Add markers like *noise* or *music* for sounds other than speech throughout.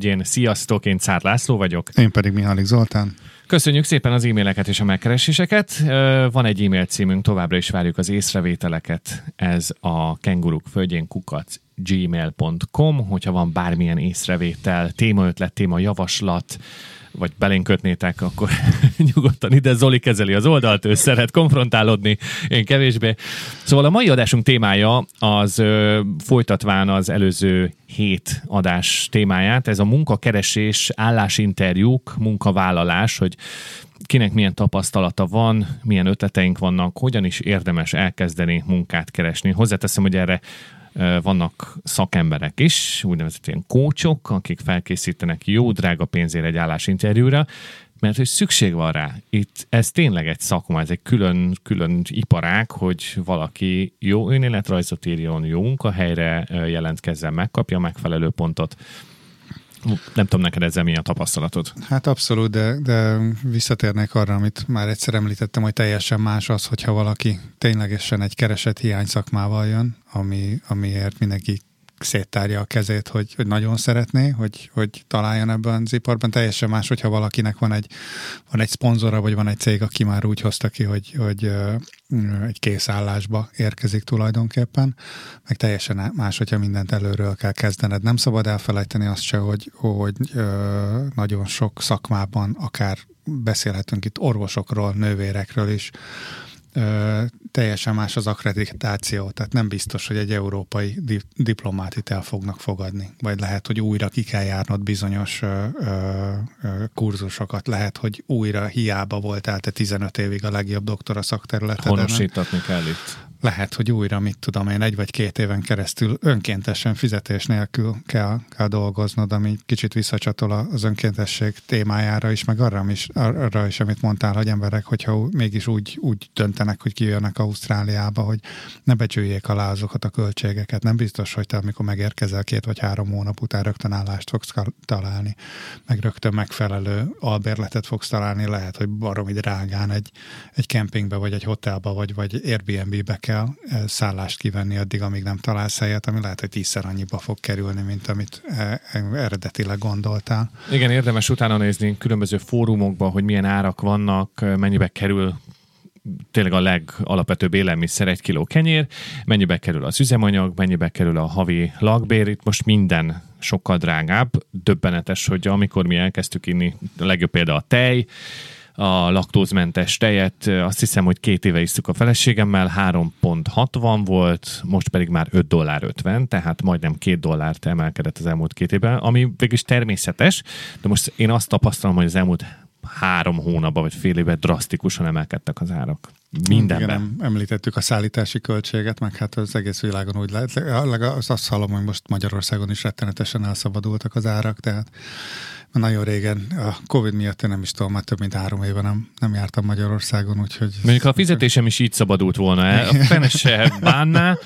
Földjén. Sziasztok, én Cár László vagyok. Én pedig Mihálik Zoltán. Köszönjük szépen az e-maileket és a megkereséseket. Van egy e-mail címünk, továbbra is várjuk az észrevételeket. Ez a kenguruk földjén kukac gmail.com, hogyha van bármilyen észrevétel, témaötlet, téma javaslat, vagy belénk kötnétek, akkor *laughs* nyugodtan ide Zoli kezeli az oldalt, ő szeret konfrontálódni, én kevésbé. Szóval a mai adásunk témája az ö, folytatván az előző hét adás témáját, ez a munkakeresés, állásinterjúk, munkavállalás, hogy kinek milyen tapasztalata van, milyen ötleteink vannak, hogyan is érdemes elkezdeni munkát keresni. Hozzáteszem, hogy erre vannak szakemberek is, úgynevezett ilyen kócsok, akik felkészítenek jó, drága pénzért egy állásinterjúra, mert hogy szükség van rá. Itt ez tényleg egy szakma, ez egy külön, külön iparág, hogy valaki jó önéletrajzot írjon, jó munkahelyre jelentkezzen, megkapja megfelelő pontot, nem tudom, neked ezzel mi a tapasztalatod? Hát abszolút, de, de visszatérnék arra, amit már egyszer említettem, hogy teljesen más az, hogyha valaki ténylegesen egy keresett hiány szakmával jön, ami, amiért mindenki széttárja a kezét, hogy, hogy nagyon szeretné, hogy, hogy találjon ebben az iparban. Teljesen más, hogyha valakinek van egy, van egy szponzora, vagy van egy cég, aki már úgy hozta ki, hogy, hogy egy készállásba érkezik tulajdonképpen, meg teljesen más, hogyha mindent előről kell kezdened. Nem szabad elfelejteni azt se, hogy, hogy nagyon sok szakmában akár beszélhetünk itt orvosokról, nővérekről is, ö, teljesen más az akkreditáció, tehát nem biztos, hogy egy európai di- diplomátit el fognak fogadni, vagy lehet, hogy újra ki kell járnod bizonyos ö, ö, kurzusokat, lehet, hogy újra hiába voltál te 15 évig a legjobb doktora szakterületeden. Honosítatni kell itt lehet, hogy újra, mit tudom én, egy vagy két éven keresztül önkéntesen fizetés nélkül kell, kell dolgoznod, ami kicsit visszacsatol az önkéntesség témájára is, meg arra is, arra is, amit mondtál, hogy emberek, hogyha mégis úgy, úgy döntenek, hogy kijönnek Ausztráliába, hogy ne becsüljék alá azokat a költségeket. Nem biztos, hogy te amikor megérkezel két vagy három hónap után rögtön állást fogsz találni, meg rögtön megfelelő albérletet fogsz találni, lehet, hogy baromi drágán egy, egy kempingbe, vagy egy hotelba, vagy, vagy Airbnb-be eh, szállást kivenni addig, amíg nem találsz helyet, ami lehet, hogy tízszer annyiba fog kerülni, mint amit eh, eredetileg gondoltál. Igen, érdemes utána nézni különböző fórumokban, hogy milyen árak vannak, mennyibe kerül tényleg a legalapvetőbb élelmiszer egy kiló kenyér, mennyibe kerül az üzemanyag, mennyibe kerül a havi lakbér, itt most minden sokkal drágább. Döbbenetes, hogy amikor mi elkezdtük inni, a legjobb példa a tej, a laktózmentes tejet, azt hiszem, hogy két éve isztuk a feleségemmel, 3.60 volt, most pedig már 5 dollár 50, tehát majdnem 2 dollárt emelkedett az elmúlt két évben, ami végülis természetes, de most én azt tapasztalom, hogy az elmúlt három hónapban vagy fél évben drasztikusan emelkedtek az árak. Mindenben. Igen, említettük a szállítási költséget, meg hát az egész világon úgy lehet. Azt, azt hallom, hogy most Magyarországon is rettenetesen elszabadultak az árak, tehát nagyon régen, a Covid miatt én nem is tudom, már több mint három éve nem, nem jártam Magyarországon, úgyhogy... Mondjuk a fizetésem is így szabadult volna el, a fene se bánná,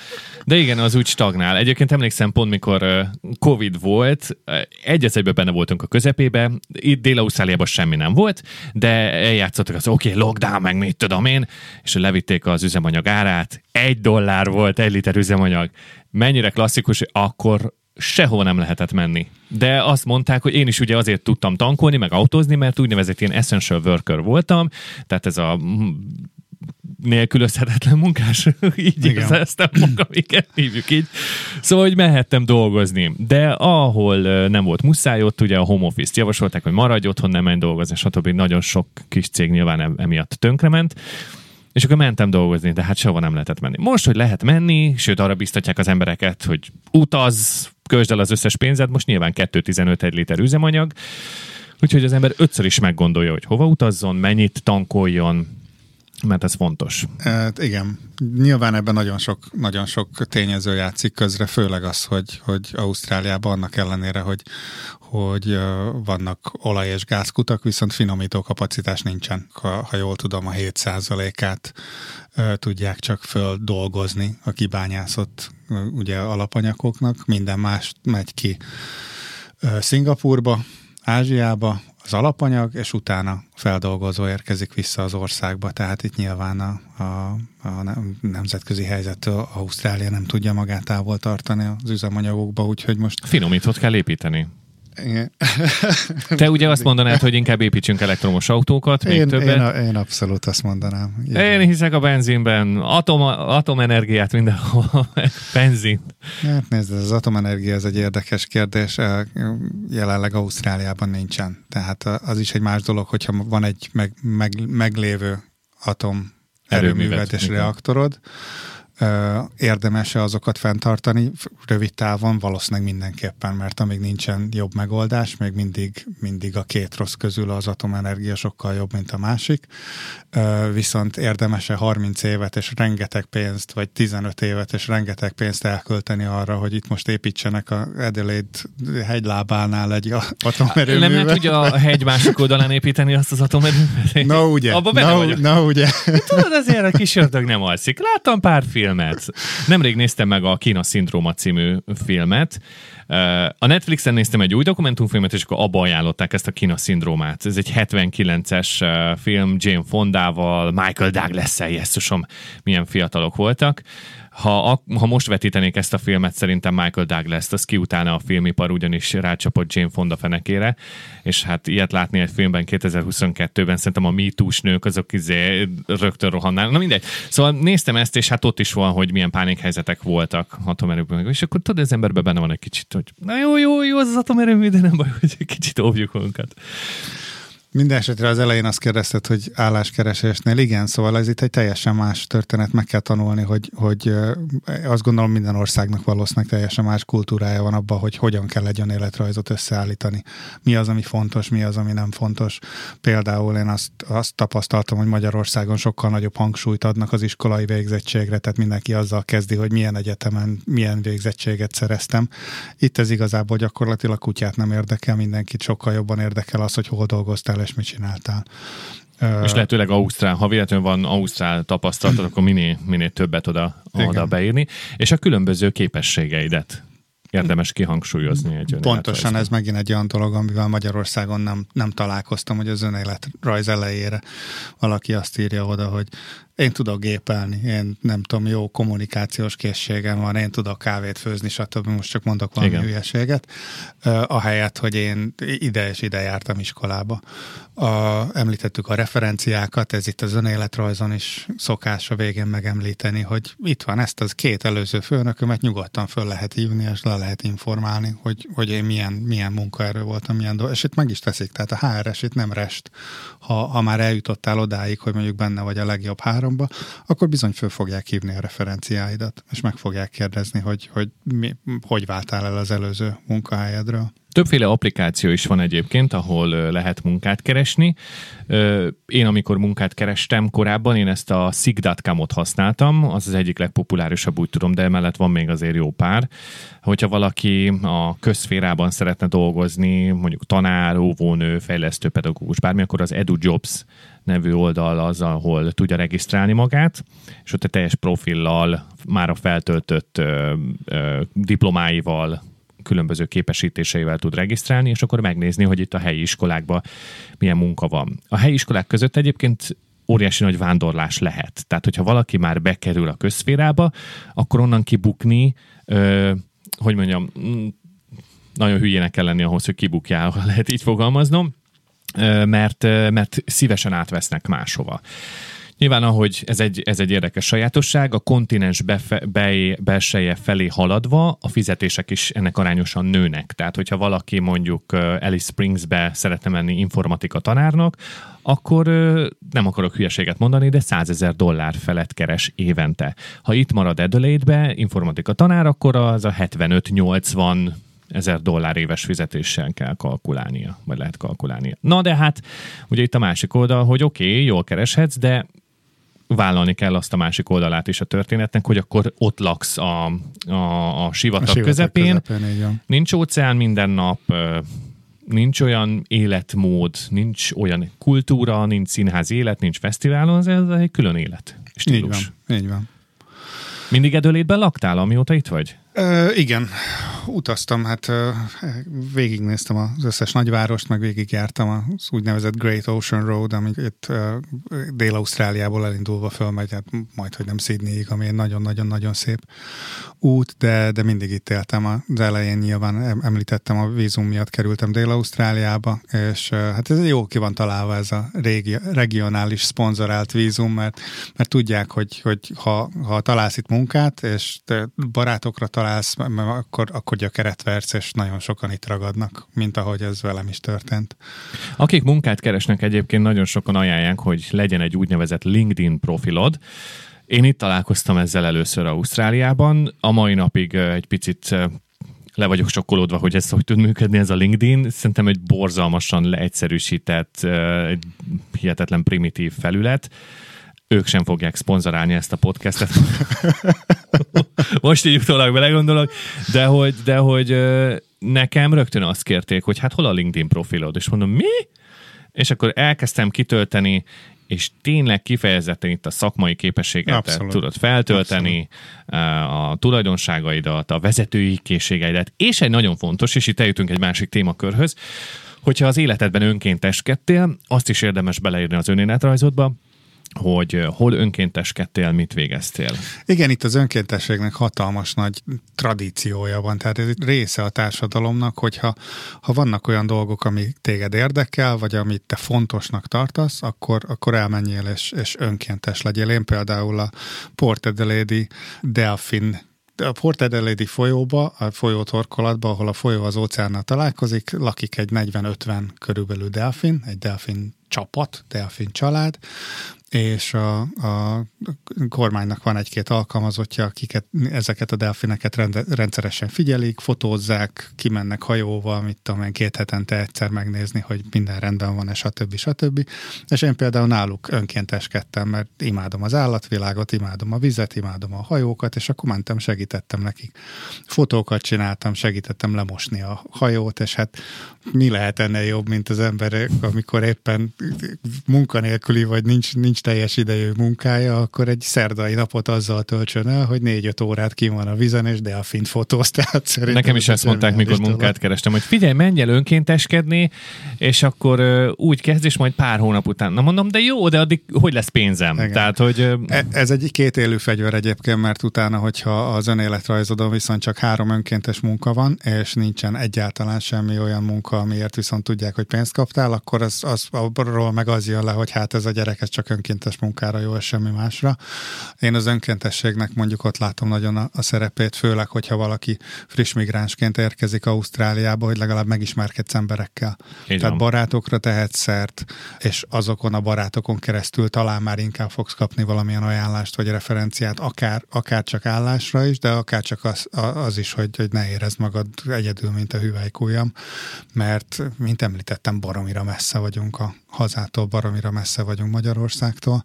de igen, az úgy stagnál. Egyébként emlékszem pont, mikor Covid volt, egy egyben benne voltunk a közepébe, itt dél semmi nem volt, de eljátszottak az, oké, okay, lockdown, meg mit tudom én, és levitték az üzemanyag árát, egy dollár volt egy liter üzemanyag. Mennyire klasszikus, akkor sehova nem lehetett menni. De azt mondták, hogy én is ugye azért tudtam tankolni, meg autózni, mert úgynevezett ilyen essential worker voltam, tehát ez a nélkülözhetetlen munkás, *laughs* így éreztem magam, igen, hívjuk így. Szóval, hogy mehettem dolgozni. De ahol nem volt muszáj, ott ugye a home office-t javasolták, hogy maradj otthon, nem menj dolgozni, stb. Nagyon sok kis cég nyilván emiatt tönkrement. És akkor mentem dolgozni, de hát sehova nem lehetett menni. Most, hogy lehet menni, sőt arra biztatják az embereket, hogy utaz, költsd el az összes pénzed, most nyilván 2,15 egy liter üzemanyag, úgyhogy az ember ötször is meggondolja, hogy hova utazzon, mennyit tankoljon, mert ez fontos. Hát igen, nyilván ebben nagyon sok, nagyon sok tényező játszik közre, főleg az, hogy, hogy Ausztráliában annak ellenére, hogy, hogy vannak olaj- és gázkutak, viszont finomító kapacitás nincsen. Ha, ha jól tudom, a 7%-át tudják csak földolgozni a kibányászott ugye alapanyagoknak, minden más megy ki Szingapurba, Ázsiába, az alapanyag, és utána feldolgozó érkezik vissza az országba. Tehát itt nyilván a, a, a nemzetközi helyzettől Ausztrália nem tudja magát távol tartani az üzemanyagokba, úgyhogy most... Finomított kell építeni. Te ugye azt mondanád, hogy inkább építsünk elektromos autókat, még Én, többet. én, én abszolút azt mondanám. Igen. Én hiszek a benzinben, atom, atomenergiát mindenhol, *laughs* benzin. Hát nézd, ez az atomenergia ez egy érdekes kérdés. Jelenleg Ausztráliában nincsen. Tehát az is egy más dolog, hogyha van egy meg, meg, meglévő atom Erőművet, és reaktorod, érdemes-e azokat fenntartani? Rövid távon valószínűleg mindenképpen, mert amíg nincsen jobb megoldás, még mindig, mindig a két rossz közül az atomenergia sokkal jobb, mint a másik. Viszont érdemes-e 30 évet és rengeteg pénzt, vagy 15 évet és rengeteg pénzt elkölteni arra, hogy itt most építsenek a Adelaide hegylábánál egy a- Nem lehet atomerőművet? ugye a hegy másik oldalán építeni azt az atomerőművet? Na ugye, Abba vagyok. na ugye. Tudod, azért a kis ördög nem alszik. Láttam pár filmet. Nemrég néztem meg a Kína Szindróma című filmet. A Netflixen néztem egy új dokumentumfilmet, és akkor abba ajánlották ezt a Kína Szindrómát. Ez egy 79-es ö, film Jane Fondával, Michael Douglas-szel, jesszusom, milyen fiatalok voltak. Ha, ha most vetítenék ezt a filmet, szerintem Michael Douglas-t, az kiutálna a filmipar, ugyanis rácsapott Jane Fonda fenekére, és hát ilyet látni egy filmben 2022-ben, szerintem a MeToo-s nők azok izé rögtön rohannál. Na mindegy. Szóval néztem ezt, és hát ott is van, hogy milyen pánikhelyzetek voltak atomerőben. És akkor tudod, az emberben benne van egy kicsit, hogy na jó, jó, jó, az az atomerőmű, de nem baj, hogy egy kicsit óvjuk magunkat. Minden esetre az elején azt kérdezted, hogy álláskeresésnél igen, szóval ez itt egy teljesen más történet, meg kell tanulni, hogy, hogy azt gondolom minden országnak valószínűleg teljesen más kultúrája van abban, hogy hogyan kell egy önéletrajzot összeállítani. Mi az, ami fontos, mi az, ami nem fontos. Például én azt, azt tapasztaltam, hogy Magyarországon sokkal nagyobb hangsúlyt adnak az iskolai végzettségre, tehát mindenki azzal kezdi, hogy milyen egyetemen milyen végzettséget szereztem. Itt ez igazából gyakorlatilag kutyát nem érdekel, mindenkit sokkal jobban érdekel az, hogy hol dolgoztál és mit csináltál. És lehetőleg Ausztrál, ha véletlenül van Ausztrál tapasztalatod, akkor minél, minél többet oda, oda beírni, és a különböző képességeidet érdemes kihangsúlyozni egy Pontosan ez megint egy olyan dolog, amivel Magyarországon nem, nem találkoztam, hogy az önéletrajz elejére valaki azt írja oda, hogy én tudok gépelni, én nem tudom, jó kommunikációs készségem van, én tudok kávét főzni, stb. Most csak mondok valami Igen. hülyeséget, ahelyett, hogy én ide és ide jártam iskolába. A, említettük a referenciákat, ez itt az önéletrajzon is szokás a végén megemlíteni, hogy itt van ezt az két előző főnökömet nyugodtan föl lehet hívni, és le lehet informálni, hogy, hogy én milyen, milyen munkaerő voltam, milyen dolog, és itt meg is teszik, tehát a HRS itt nem rest. Ha, ha már eljutottál odáig, hogy mondjuk benne vagy a legjobb háromba, akkor bizony föl fogják hívni a referenciáidat, és meg fogják kérdezni, hogy, hogy mi, hogy váltál el az előző munkahelyedről. Többféle applikáció is van egyébként, ahol lehet munkát keresni. Én amikor munkát kerestem korábban, én ezt a sig.com-ot használtam, az az egyik legpopulárisabb, úgy tudom, de emellett van még azért jó pár. Hogyha valaki a közszférában szeretne dolgozni, mondjuk tanár, óvónő, fejlesztő pedagógus, bármi, akkor az EduJobs nevű oldal az, ahol tudja regisztrálni magát, és ott egy teljes profillal, már a feltöltött ö, ö, diplomáival, különböző képesítéseivel tud regisztrálni, és akkor megnézni, hogy itt a helyi iskolákban milyen munka van. A helyi iskolák között egyébként óriási nagy vándorlás lehet. Tehát, hogyha valaki már bekerül a közszférába, akkor onnan kibukni, ö, hogy mondjam, mm, nagyon hülyének kell lenni ahhoz, hogy kibukjál, lehet így fogalmaznom, mert, mert szívesen átvesznek máshova. Nyilván, ahogy ez egy, ez egy érdekes sajátosság, a kontinens befe, be, belseje felé haladva a fizetések is ennek arányosan nőnek. Tehát, hogyha valaki mondjuk Alice Springsbe szeretne menni informatika tanárnak, akkor nem akarok hülyeséget mondani, de 100 ezer dollár felett keres évente. Ha itt marad Adelaide-be informatika tanár, akkor az a 75-80 ezer dollár éves fizetéssel kell kalkulálnia, vagy lehet kalkulálnia. Na de hát, ugye itt a másik oldal, hogy oké, okay, jól kereshetsz, de vállalni kell azt a másik oldalát is a történetnek, hogy akkor ott laksz a, a, a sivatag, A sivatag közepén, közepén így nincs óceán minden nap, nincs olyan életmód, nincs olyan kultúra, nincs színházi élet, nincs fesztiválon, ez, ez egy külön élet. Így Stílus. van, így van. Mindig edőlétben laktál, amióta itt vagy? Ö, igen, utaztam, hát végignéztem az összes nagyvárost, meg végigjártam az úgynevezett Great Ocean Road, ami itt Dél-Ausztráliából elindulva fölmegy, hát majd, hogy nem Sydneyig, ami egy nagyon-nagyon-nagyon szép út, de, de mindig itt éltem. Az elején nyilván említettem, a vízum miatt kerültem Dél-Ausztráliába, és hát ez jó ki van találva ez a régi, regionális szponzorált vízum, mert, mert tudják, hogy, hogy ha, ha találsz itt munkát, és te barátokra találsz, akkor, akkor gyökeret versz, és nagyon sokan itt ragadnak, mint ahogy ez velem is történt. Akik munkát keresnek egyébként nagyon sokan ajánlják, hogy legyen egy úgynevezett LinkedIn profilod, én itt találkoztam ezzel először Ausztráliában. A mai napig egy picit le vagyok sokkolódva, hogy ez hogy tud működni, ez a LinkedIn. Szerintem egy borzalmasan leegyszerűsített, egy hihetetlen primitív felület. Ők sem fogják szponzorálni ezt a podcastet. *laughs* Most így utólag belegondolok, de hogy, de hogy nekem rögtön azt kérték, hogy hát hol a LinkedIn profilod, és mondom, mi? És akkor elkezdtem kitölteni, és tényleg kifejezetten itt a szakmai képességet tudod feltölteni, Abszolút. a tulajdonságaidat, a vezetői készségeidet, és egy nagyon fontos, és itt eljutunk egy másik témakörhöz, hogyha az életedben önkénteskedtél, azt is érdemes beleírni az önéletrajzodba, hogy hol önkénteskedtél, mit végeztél. Igen, itt az önkéntességnek hatalmas nagy tradíciója van, tehát ez része a társadalomnak, hogyha ha vannak olyan dolgok, ami téged érdekel, vagy amit te fontosnak tartasz, akkor, akkor elmenjél és, és önkéntes legyél. Én például a Port Adelaide Delfin a Port Adelaide folyóba, a folyó torkolatba, ahol a folyó az óceánnal találkozik, lakik egy 40-50 körülbelül delfin, egy delfin csapat, delfin család, és a, a kormánynak van egy-két alkalmazottja, akiket ezeket a delfineket rende, rendszeresen figyelik, fotózzák, kimennek hajóval, mit tudom én, két hetente egyszer megnézni, hogy minden rendben van, és stb. stb. És én például náluk önkénteskedtem, mert imádom az állatvilágot, imádom a vizet, imádom a hajókat, és akkor mentem, segítettem nekik. Fotókat csináltam, segítettem lemosni a hajót, és hát mi lehet ennél jobb, mint az emberek, amikor éppen munkanélküli, vagy nincs, nincs teljes idejű munkája, akkor egy szerdai napot azzal töltsön el, hogy négy-öt órát ki van a vizen, és delfint fotóz. *laughs* Tehát Nekem is ezt mondták, mikor munkát dolog. kerestem, hogy figyelj, menj el önkénteskedni, és akkor úgy kezd, és majd pár hónap után. Na mondom, de jó, de addig hogy lesz pénzem? Igen. Tehát, hogy, uh, Ez egy két élő fegyver egyébként, mert utána, hogyha az önéletrajzodon viszont csak három önkéntes munka van, és nincsen egyáltalán semmi olyan munka, amiért viszont tudják, hogy pénzt kaptál, akkor az, az, arról meg az jön le, hogy hát ez a gyerek ez csak önként önkéntes munkára jó, és semmi másra. Én az önkéntességnek mondjuk ott látom nagyon a, a szerepét, főleg, hogyha valaki friss migránsként érkezik Ausztráliába, hogy legalább megismerkedsz emberekkel. Így Tehát van. barátokra tehetsz szert, és azokon a barátokon keresztül talán már inkább fogsz kapni valamilyen ajánlást vagy referenciát, akár, akár csak állásra is, de akár csak az, az is, hogy, hogy ne érezd magad egyedül, mint a hüvelykújam, mert, mint említettem, baromira messze vagyunk a hazától, baromira messze vagyunk Magyarországtól,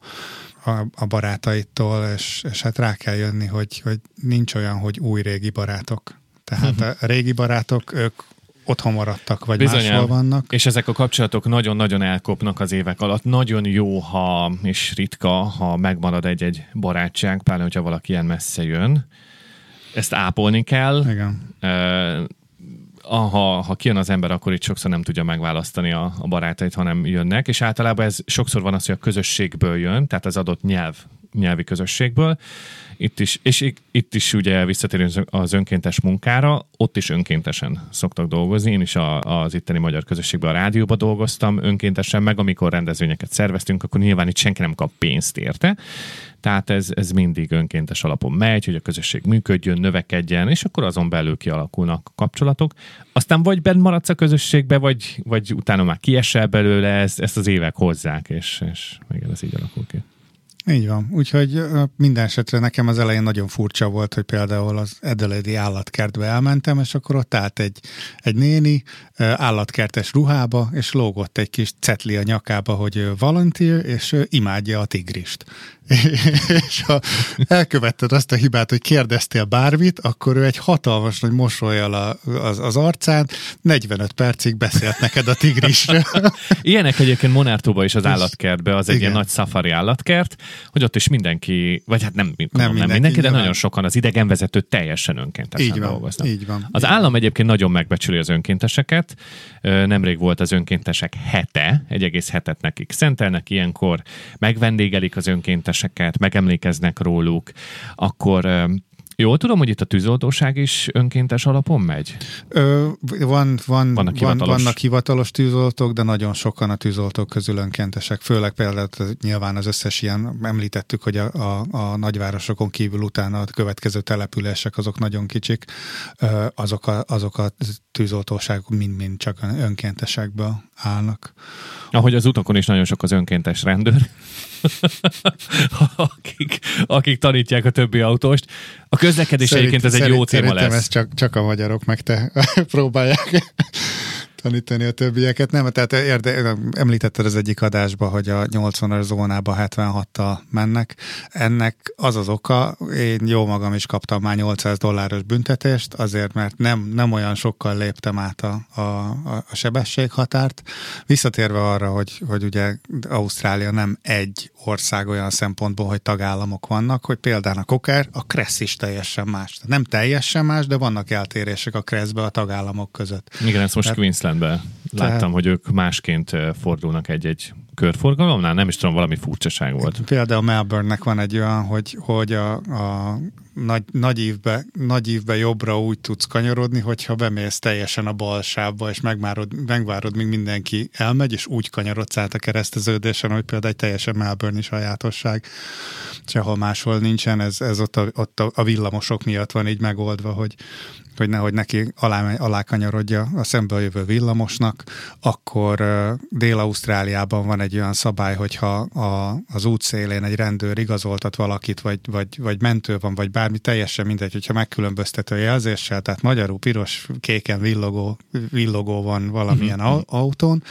a, a barátaitól, és, és hát rá kell jönni, hogy, hogy nincs olyan, hogy új-régi barátok. Tehát uh-huh. a régi barátok, ők otthon maradtak, vagy Bizonyám. máshol vannak. És ezek a kapcsolatok nagyon-nagyon elkopnak az évek alatt. Nagyon jó, ha, és ritka, ha megmarad egy-egy barátság, pláne, hogyha valaki ilyen messze jön. Ezt ápolni kell. Igen ha, ha kijön az ember, akkor itt sokszor nem tudja megválasztani a, a barátait, hanem jönnek, és általában ez sokszor van az, hogy a közösségből jön, tehát az adott nyelv, nyelvi közösségből, itt is, és itt is ugye visszatérünk az önkéntes munkára, ott is önkéntesen szoktak dolgozni. Én is a, az itteni magyar közösségben a rádióban dolgoztam önkéntesen, meg amikor rendezvényeket szerveztünk, akkor nyilván itt senki nem kap pénzt érte. Tehát ez, ez mindig önkéntes alapon megy, hogy a közösség működjön, növekedjen, és akkor azon belül kialakulnak kapcsolatok. Aztán vagy bent maradsz a közösségbe, vagy, vagy utána már kiesel belőle, ezt, ezt az évek hozzák, és, és igen, ez így alakul ki. Így van. Úgyhogy minden esetre nekem az elején nagyon furcsa volt, hogy például az Adelaide állatkertbe elmentem, és akkor ott állt egy, egy néni állatkertes ruhába, és lógott egy kis cetli a nyakába, hogy volunteer, és imádja a tigrist és ha elkövetted azt a hibát, hogy kérdeztél bármit, akkor ő egy hatalmas nagy mosolyal az, az arcán 45 percig beszélt neked a tigrisről. *laughs* Ilyenek egyébként Monártóban is az állatkertbe, az egy Igen. ilyen nagy safari állatkert, hogy ott is mindenki, vagy hát nem, nem, nem mindenki, mindenki de nagyon sokan az idegenvezető teljesen önkéntesen így van, dolgoznak. Így van. Az így állam egyébként nagyon megbecsüli az önkénteseket. Nemrég volt az önkéntesek hete, egy egész hetet nekik szentelnek, ilyenkor megvendégelik az önkénteseket, megemlékeznek róluk, akkor Jól tudom, hogy itt a tűzoltóság is önkéntes alapon megy? Ö, van, van, vannak, hivatalos. Van, vannak hivatalos tűzoltók, de nagyon sokan a tűzoltók közül önkéntesek. Főleg például nyilván az összes ilyen, említettük, hogy a, a, a nagyvárosokon kívül utána a következő települések azok nagyon kicsik. Ö, azok, a, azok a tűzoltóságok mind-mind csak önkéntesekből állnak. Ahogy az utakon is nagyon sok az önkéntes rendőr, *laughs* akik, akik tanítják a többi autóst. A közlekedés szerint, egyébként ez egy jó téma lesz. ez csak, csak a magyarok meg te *laughs* próbálják tanítani a többieket. Nem, tehát érde, említetted az egyik adásba, hogy a 80-as zónába 76-tal mennek. Ennek az az oka, én jó magam is kaptam már 800 dolláros büntetést, azért, mert nem, nem olyan sokkal léptem át a, a, a sebességhatárt. Visszatérve arra, hogy, hogy ugye Ausztrália nem egy ország olyan szempontból, hogy tagállamok vannak, hogy például a Koker, a Kressz is teljesen más. Nem teljesen más, de vannak eltérések a Kresszbe a tagállamok között. Igen, ezt most Tehát, láttam, Tehát... hogy ők másként fordulnak egy-egy körforgalomnál? Nem is tudom, valami furcsaság volt. Például Melbourne-nek van egy olyan, hogy, hogy a, a nagy, nagy, évbe, nagy évbe jobbra úgy tudsz kanyarodni, hogyha bemész teljesen a bal sávba, és megvárod, megvárod, míg mindenki elmegy, és úgy kanyarodsz át a kereszteződésen, hogy például egy teljesen Melbourne sajátosság. Sehol máshol nincsen, ez, ez ott, a, ott a villamosok miatt van így megoldva, hogy, hogy nehogy neki alá, alá kanyarodja a szemből jövő villamosnak, akkor Dél-Ausztráliában van egy olyan szabály, hogyha a, az útszélén egy rendőr igazoltat valakit, vagy, vagy, vagy mentő van, vagy bármi, teljesen mindegy, hogyha megkülönböztető jelzéssel, tehát magyarul piros, kéken villogó, villogó van valamilyen mm-hmm. autón,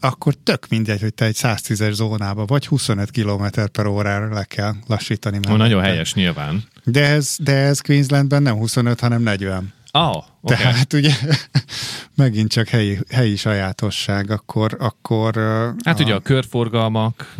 akkor tök mindegy, hogy te egy 110-es zónába vagy 25 km per órára le kell lassítani. Nagyon helyes nyilván. De ez, de ez Queenslandben nem 25, hanem 40. Oh, okay. Tehát ugye *laughs* megint csak helyi, helyi sajátosság, akkor... akkor hát a... ugye a körforgalmak,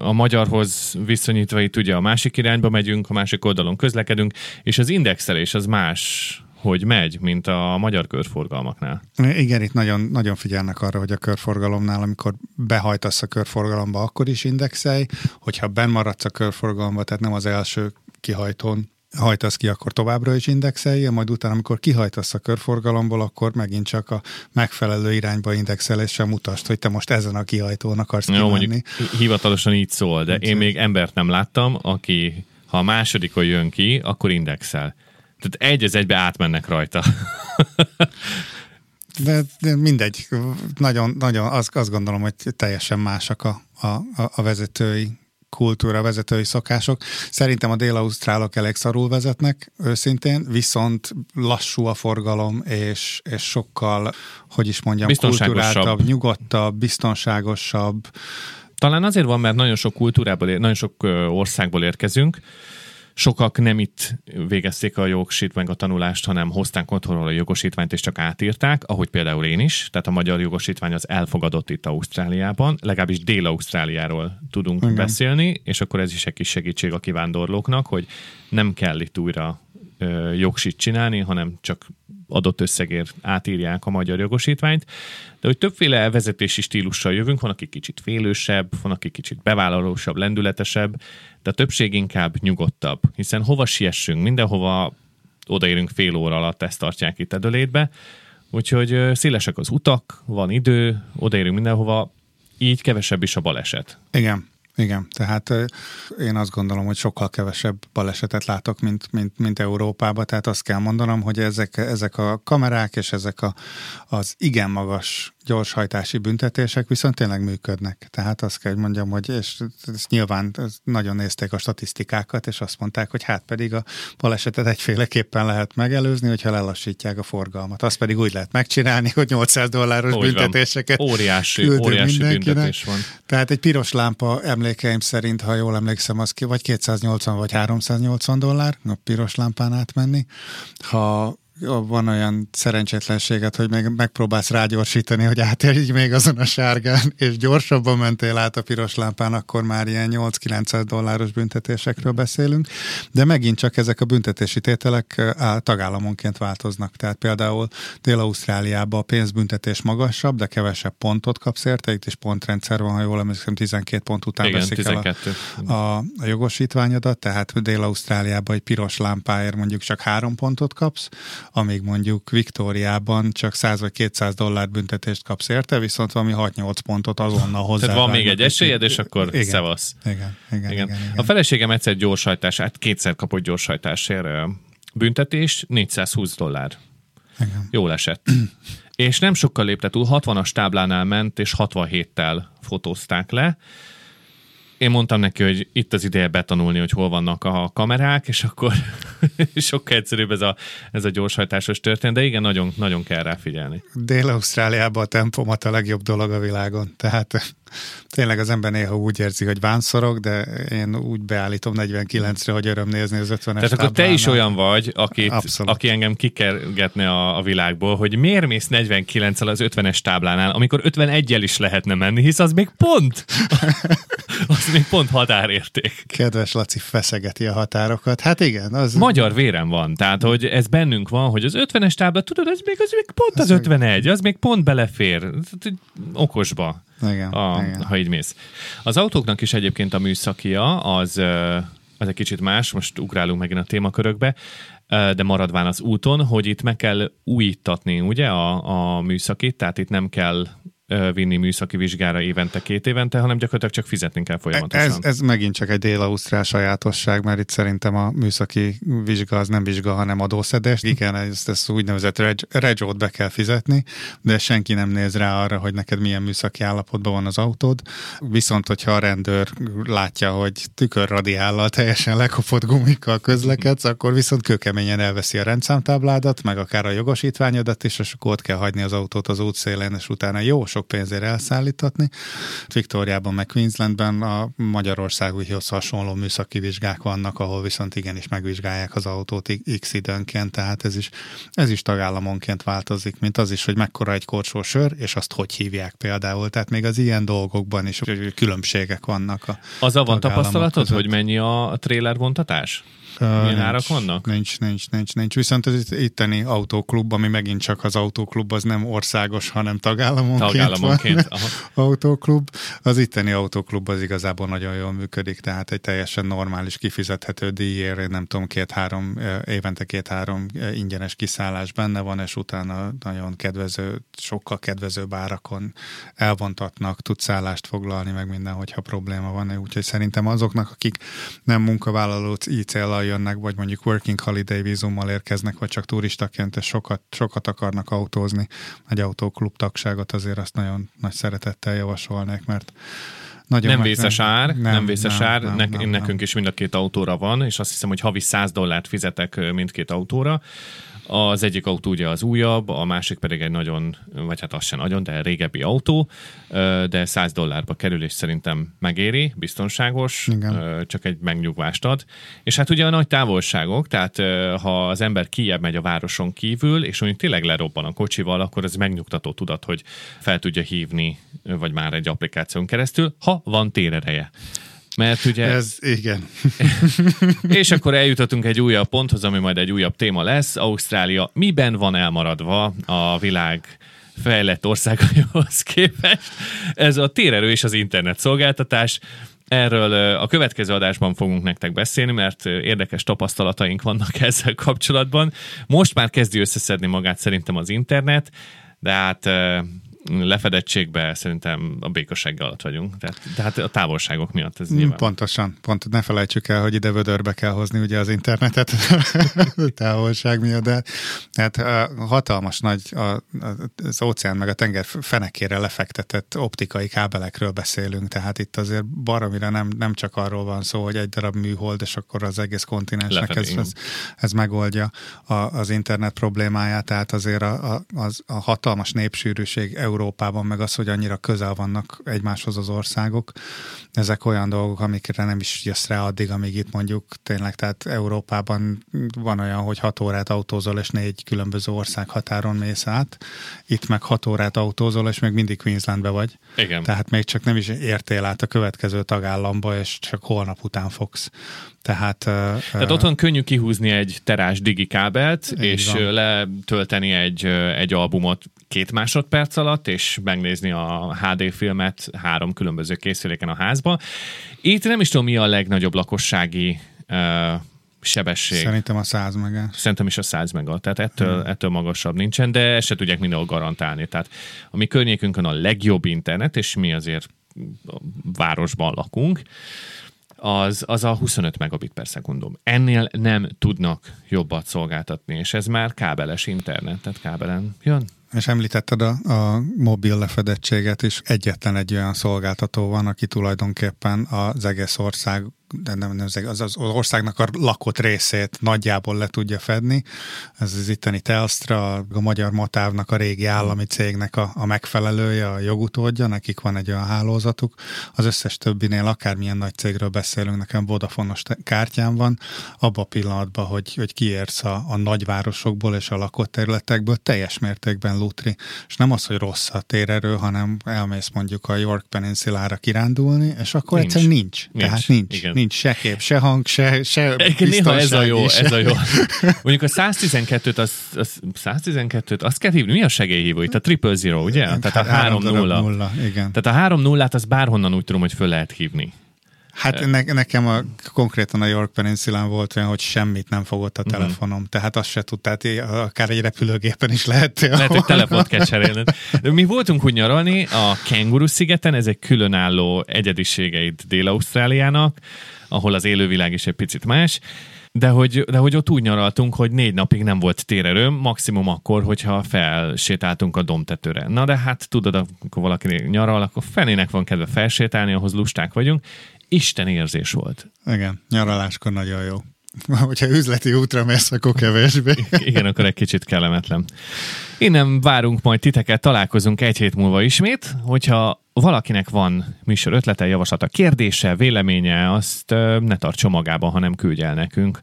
a magyarhoz viszonyítva itt ugye a másik irányba megyünk, a másik oldalon közlekedünk, és az indexelés az más hogy megy, mint a magyar körforgalmaknál. Igen, itt nagyon, nagyon figyelnek arra, hogy a körforgalomnál, amikor behajtasz a körforgalomba, akkor is indexelj, hogyha benn maradsz a körforgalomba, tehát nem az első kihajtón hajtasz ki, akkor továbbra is indexelje, majd utána, amikor kihajtasz a körforgalomból, akkor megint csak a megfelelő irányba indexeléssel mutasd, hogy te most ezen a kihajtón akarsz Jó, mondjuk hivatalosan így szól, de én még embert nem láttam, aki ha a másodikon jön ki, akkor indexel. Tehát egy az egybe átmennek rajta. De, de mindegy, nagyon, nagyon azt, azt gondolom, hogy teljesen másak a, a, a vezetői kultúra, vezetői szokások. Szerintem a dél-ausztrálok elég szarul vezetnek, őszintén, viszont lassú a forgalom, és, és sokkal, hogy is mondjam, kulturáltabb, nyugodtabb, biztonságosabb. Talán azért van, mert nagyon sok kultúrából, nagyon sok országból érkezünk, Sokak nem itt végezték a jogsítvány a tanulást, hanem hozták otthonról a jogosítványt, és csak átírták, ahogy például én is. Tehát a magyar jogosítvány az elfogadott itt Ausztráliában, legalábbis Dél-Ausztráliáról tudunk Igen. beszélni, és akkor ez is egy kis segítség a kivándorlóknak, hogy nem kell itt újra ö, jogsit csinálni, hanem csak adott összegért átírják a magyar jogosítványt, de hogy többféle vezetési stílussal jövünk, van, aki kicsit félősebb, van, aki kicsit bevállalósabb, lendületesebb, de a többség inkább nyugodtabb, hiszen hova siessünk, mindenhova odaérünk fél óra alatt, ezt tartják itt Edölétbe, úgyhogy szélesek az utak, van idő, odaérünk mindenhova, így kevesebb is a baleset. Igen. Igen, tehát én azt gondolom, hogy sokkal kevesebb balesetet látok, mint, mint, mint Európában, tehát azt kell mondanom, hogy ezek, ezek a kamerák és ezek a, az igen magas gyorshajtási büntetések viszont tényleg működnek. Tehát azt kell, hogy mondjam, hogy és ezt nyilván nagyon nézték a statisztikákat, és azt mondták, hogy hát pedig a balesetet egyféleképpen lehet megelőzni, hogyha lelassítják a forgalmat. Azt pedig úgy lehet megcsinálni, hogy 800 dolláros úgy büntetéseket Óriási, óriási büntetés van. Tehát egy piros lámpa emlékeim szerint, ha jól emlékszem, az ki, vagy 280 vagy 380 dollár a piros lámpán átmenni. Ha van olyan szerencsétlenséget, hogy még megpróbálsz rágyorsítani, hogy átérj még azon a sárgán, *laughs* és gyorsabban mentél át a piros lámpán, akkor már ilyen 8-900 dolláros büntetésekről beszélünk, de megint csak ezek a büntetési tételek tagállamonként változnak. Tehát például Dél-Ausztráliában a pénzbüntetés magasabb, de kevesebb pontot kapsz érte, itt is pontrendszer van, ha jól emlékszem, 12 pont után Igen, veszik 12. el a, a, a jogosítványodat, tehát Dél-Ausztráliában egy piros lámpáért mondjuk csak három pontot kapsz, amíg mondjuk Viktóriában csak 100 vagy 200 dollár büntetést kapsz érte, viszont valami 6-8 pontot azonnal hozzá. Tehát van még egy esélyed, és akkor igen, szevasz. Igen, igen, igen, igen, igen. A feleségem egyszer gyorshajtás, hát kétszer kapott gyorshajtásért büntetés, 420 dollár. Igen. Jól esett. *clears throat* és nem sokkal lépte túl, 60-as táblánál ment, és 67-tel fotózták le én mondtam neki, hogy itt az ideje betanulni, hogy hol vannak a kamerák, és akkor *laughs* sokkal egyszerűbb ez a, ez a gyorshajtásos történet, de igen, nagyon, nagyon kell rá figyelni. Dél-Ausztráliában a tempomat a legjobb dolog a világon, tehát tényleg az ember néha úgy érzi, hogy vánszorok, de én úgy beállítom 49-re, hogy öröm nézni az 50-es Tehát akkor te is olyan vagy, akit, aki engem kikergetne a, a világból, hogy miért mész 49-el az 50-es táblánál, amikor 51-el is lehetne menni, hisz az még pont, *laughs* az még pont határérték. Kedves Laci feszegeti a határokat. Hát igen. Az... Magyar vérem van, tehát hogy ez bennünk van, hogy az 50-es tábla, tudod, ez még, az még pont az, az 51, az még pont belefér. Okosba. Igen, a, igen. ha így mész. Az autóknak is egyébként a műszakia az, az egy kicsit más, most ugrálunk megint a témakörökbe, de maradván az úton, hogy itt meg kell újítatni, ugye, a, a műszakit, tehát itt nem kell vinni műszaki vizsgára évente, két évente, hanem gyakorlatilag csak fizetni kell folyamatosan. Ez, ez megint csak egy dél-ausztrál sajátosság, mert itt szerintem a műszaki vizsga az nem vizsga, hanem adószedés. Igen, ezt, ezt úgynevezett reg, regjót be kell fizetni, de senki nem néz rá arra, hogy neked milyen műszaki állapotban van az autód. Viszont, hogyha a rendőr látja, hogy tükörradiállal teljesen lekopott gumikkal közlekedsz, akkor viszont kőkeményen elveszi a rendszámtábládat, meg akár a jogosítványodat és akkor ott kell hagyni az autót az útszélén, és utána jó sok pénzért elszállítatni. Viktóriában, meg Queenslandben a Magyarországúhoz hasonló műszaki vizsgák vannak, ahol viszont igenis megvizsgálják az autót x időnként, tehát ez is, ez is tagállamonként változik, mint az is, hogy mekkora egy korcsó sör, és azt hogy hívják például. Tehát még az ilyen dolgokban is különbségek vannak. A az van tapasztalatod, között. hogy mennyi a trailer vontatás? Milyen nincs, árak vannak? Nincs, nincs, nincs, nincs. Viszont az itteni autóklub, ami megint csak az autóklub, az nem országos, hanem tagállamonként, tagállamonként van. *laughs* autóklub. Az itteni autóklub az igazából nagyon jól működik, tehát egy teljesen normális, kifizethető díjért, nem tudom, két-három, évente két-három ingyenes kiszállás benne van, és utána nagyon kedvező, sokkal kedvezőbb árakon elvontatnak, tud szállást foglalni, meg minden, hogyha probléma van. Úgyhogy szerintem azoknak, akik nem munkavállaló így célra jönnek, vagy mondjuk working holiday vízummal érkeznek, vagy csak turistaként, és sokat, sokat akarnak autózni, egy autóklub tagságot azért azt nagyon nagy szeretettel javasolnék, mert nagyon nem vészes ár, nem, nem vészes nem, ár, nem, ne, nem, nekünk nem. is mind a két autóra van, és azt hiszem, hogy havi 100 dollárt fizetek mindkét autóra, az egyik autó ugye az újabb, a másik pedig egy nagyon, vagy hát az sem nagyon, de régebbi autó, de 100 dollárba kerül, és szerintem megéri, biztonságos, Igen. csak egy megnyugvást ad. És hát ugye a nagy távolságok, tehát ha az ember kijebb megy a városon kívül, és mondjuk tényleg lerobban a kocsival, akkor ez megnyugtató tudat, hogy fel tudja hívni, vagy már egy applikáción keresztül, ha van térereje. Mert ugye... Ez igen. *laughs* és akkor eljutottunk egy újabb ponthoz, ami majd egy újabb téma lesz. Ausztrália miben van elmaradva a világ fejlett országaihoz *laughs* képest? Ez a térerő és az internet szolgáltatás. Erről a következő adásban fogunk nektek beszélni, mert érdekes tapasztalataink vannak *laughs* ezzel kapcsolatban. Most már kezdi összeszedni magát szerintem az internet, de hát lefedettségben szerintem a békosság alatt vagyunk. Tehát, tehát a távolságok miatt ez nyilván. Pontosan. Pont ne felejtsük el, hogy ide vödörbe kell hozni ugye az internetet *laughs* távolság miatt, de hát hatalmas nagy az óceán meg a tenger fenekére lefektetett optikai kábelekről beszélünk, tehát itt azért baromira nem, nem csak arról van szó, hogy egy darab műhold, és akkor az egész kontinensnek ez, ez, ez megoldja a, az internet problémáját, tehát azért a, a, az, a hatalmas népsűrűség Európában, meg az, hogy annyira közel vannak egymáshoz az országok, ezek olyan dolgok, amikre nem is jössz rá addig, amíg itt mondjuk tényleg, tehát Európában van olyan, hogy hat órát autózol, és négy különböző ország határon mész át, itt meg hat órát autózol, és még mindig Queenslandbe vagy. Igen. Tehát még csak nem is értél át a következő tagállamba, és csak holnap után fogsz. Tehát, Tehát otthon könnyű kihúzni egy terás digikábelt, és van. letölteni egy, egy albumot két másodperc alatt, és megnézni a HD filmet három különböző készüléken a házba. Itt nem is tudom, mi a legnagyobb lakossági uh, sebesség. Szerintem a 100 mega. Szerintem is a 100 mega, tehát ettől, hmm. ettől magasabb nincsen, de ezt se tudják mindenhol garantálni. Tehát a mi környékünkön a legjobb internet, és mi azért városban lakunk, az, az a 25 megabit per szekundum. Ennél nem tudnak jobbat szolgáltatni, és ez már kábeles internet, tehát kábelen jön. És említetted a, a mobil lefedettséget is. Egyetlen egy olyan szolgáltató van, aki tulajdonképpen az egész ország de nem, nem az, az országnak a lakott részét nagyjából le tudja fedni. Ez az itteni Telstra, a magyar Matávnak a régi állami cégnek a, a megfelelője, a jogutódja, nekik van egy olyan hálózatuk. Az összes többinél, akármilyen nagy cégről beszélünk, nekem Vodafone-os kártyám van, abban a pillanatban, hogy, hogy kiérsz a, a nagyvárosokból és a lakott területekből, teljes mértékben lutri. És nem az, hogy rossz a térerő, hanem elmész mondjuk a York Peninsulára kirándulni, és akkor nincs. egyszerűen nincs. nincs. Tehát nincs. Igen. nincs nincs se kép, se hang, se, se Néha ez a jó, se. ez a jó. Mondjuk a 112-t, az, az 112-t, azt kell hívni, mi a segélyhívó itt? A triple zero, ugye? Tehát a 3 0 0 igen. Tehát a 3 0 az bárhonnan úgy tudom, hogy föl lehet hívni. Hát ne, nekem a, konkrétan a York Peninsulán volt olyan, hogy semmit nem fogott a mhm. telefonom, uh-huh. tehát azt se tudtál, akár egy repülőgépen is lehet. Lehet, hogy telefont kell cserélned. De mi voltunk úgy nyaralni a Kenguru szigeten, ez egy különálló egyediségeit Dél-Ausztráliának, ahol az élővilág is egy picit más, de hogy, de hogy ott úgy nyaraltunk, hogy négy napig nem volt térerőm, maximum akkor, hogyha felsétáltunk a domtetőre. Na de hát tudod, akkor valaki nyaral, akkor fenének van kedve felsétálni, ahhoz lusták vagyunk. Isten érzés volt. Igen, nyaraláskor nagyon jó. *laughs* Hogyha üzleti útra mész, akkor kevésbé. *laughs* Igen, akkor egy kicsit kellemetlen. Innen várunk majd titeket, találkozunk egy hét múlva ismét. Hogyha valakinek van műsor ötlete, javaslata, kérdése, véleménye, azt ne tartsa magában, hanem küldj el nekünk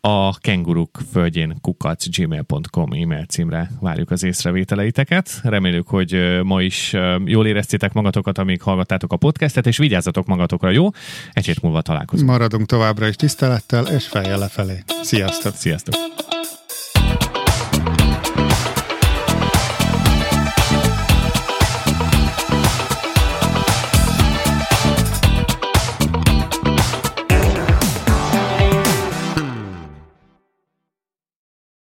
a kenguruk földjén kukac gmail.com e-mail címre várjuk az észrevételeiteket. Reméljük, hogy ma is jól éreztétek magatokat, amíg hallgattátok a podcastet, és vigyázzatok magatokra, jó? Egy hét múlva találkozunk. Maradunk továbbra is tisztelettel, és fejjel lefelé. Sziasztok! Sziasztok!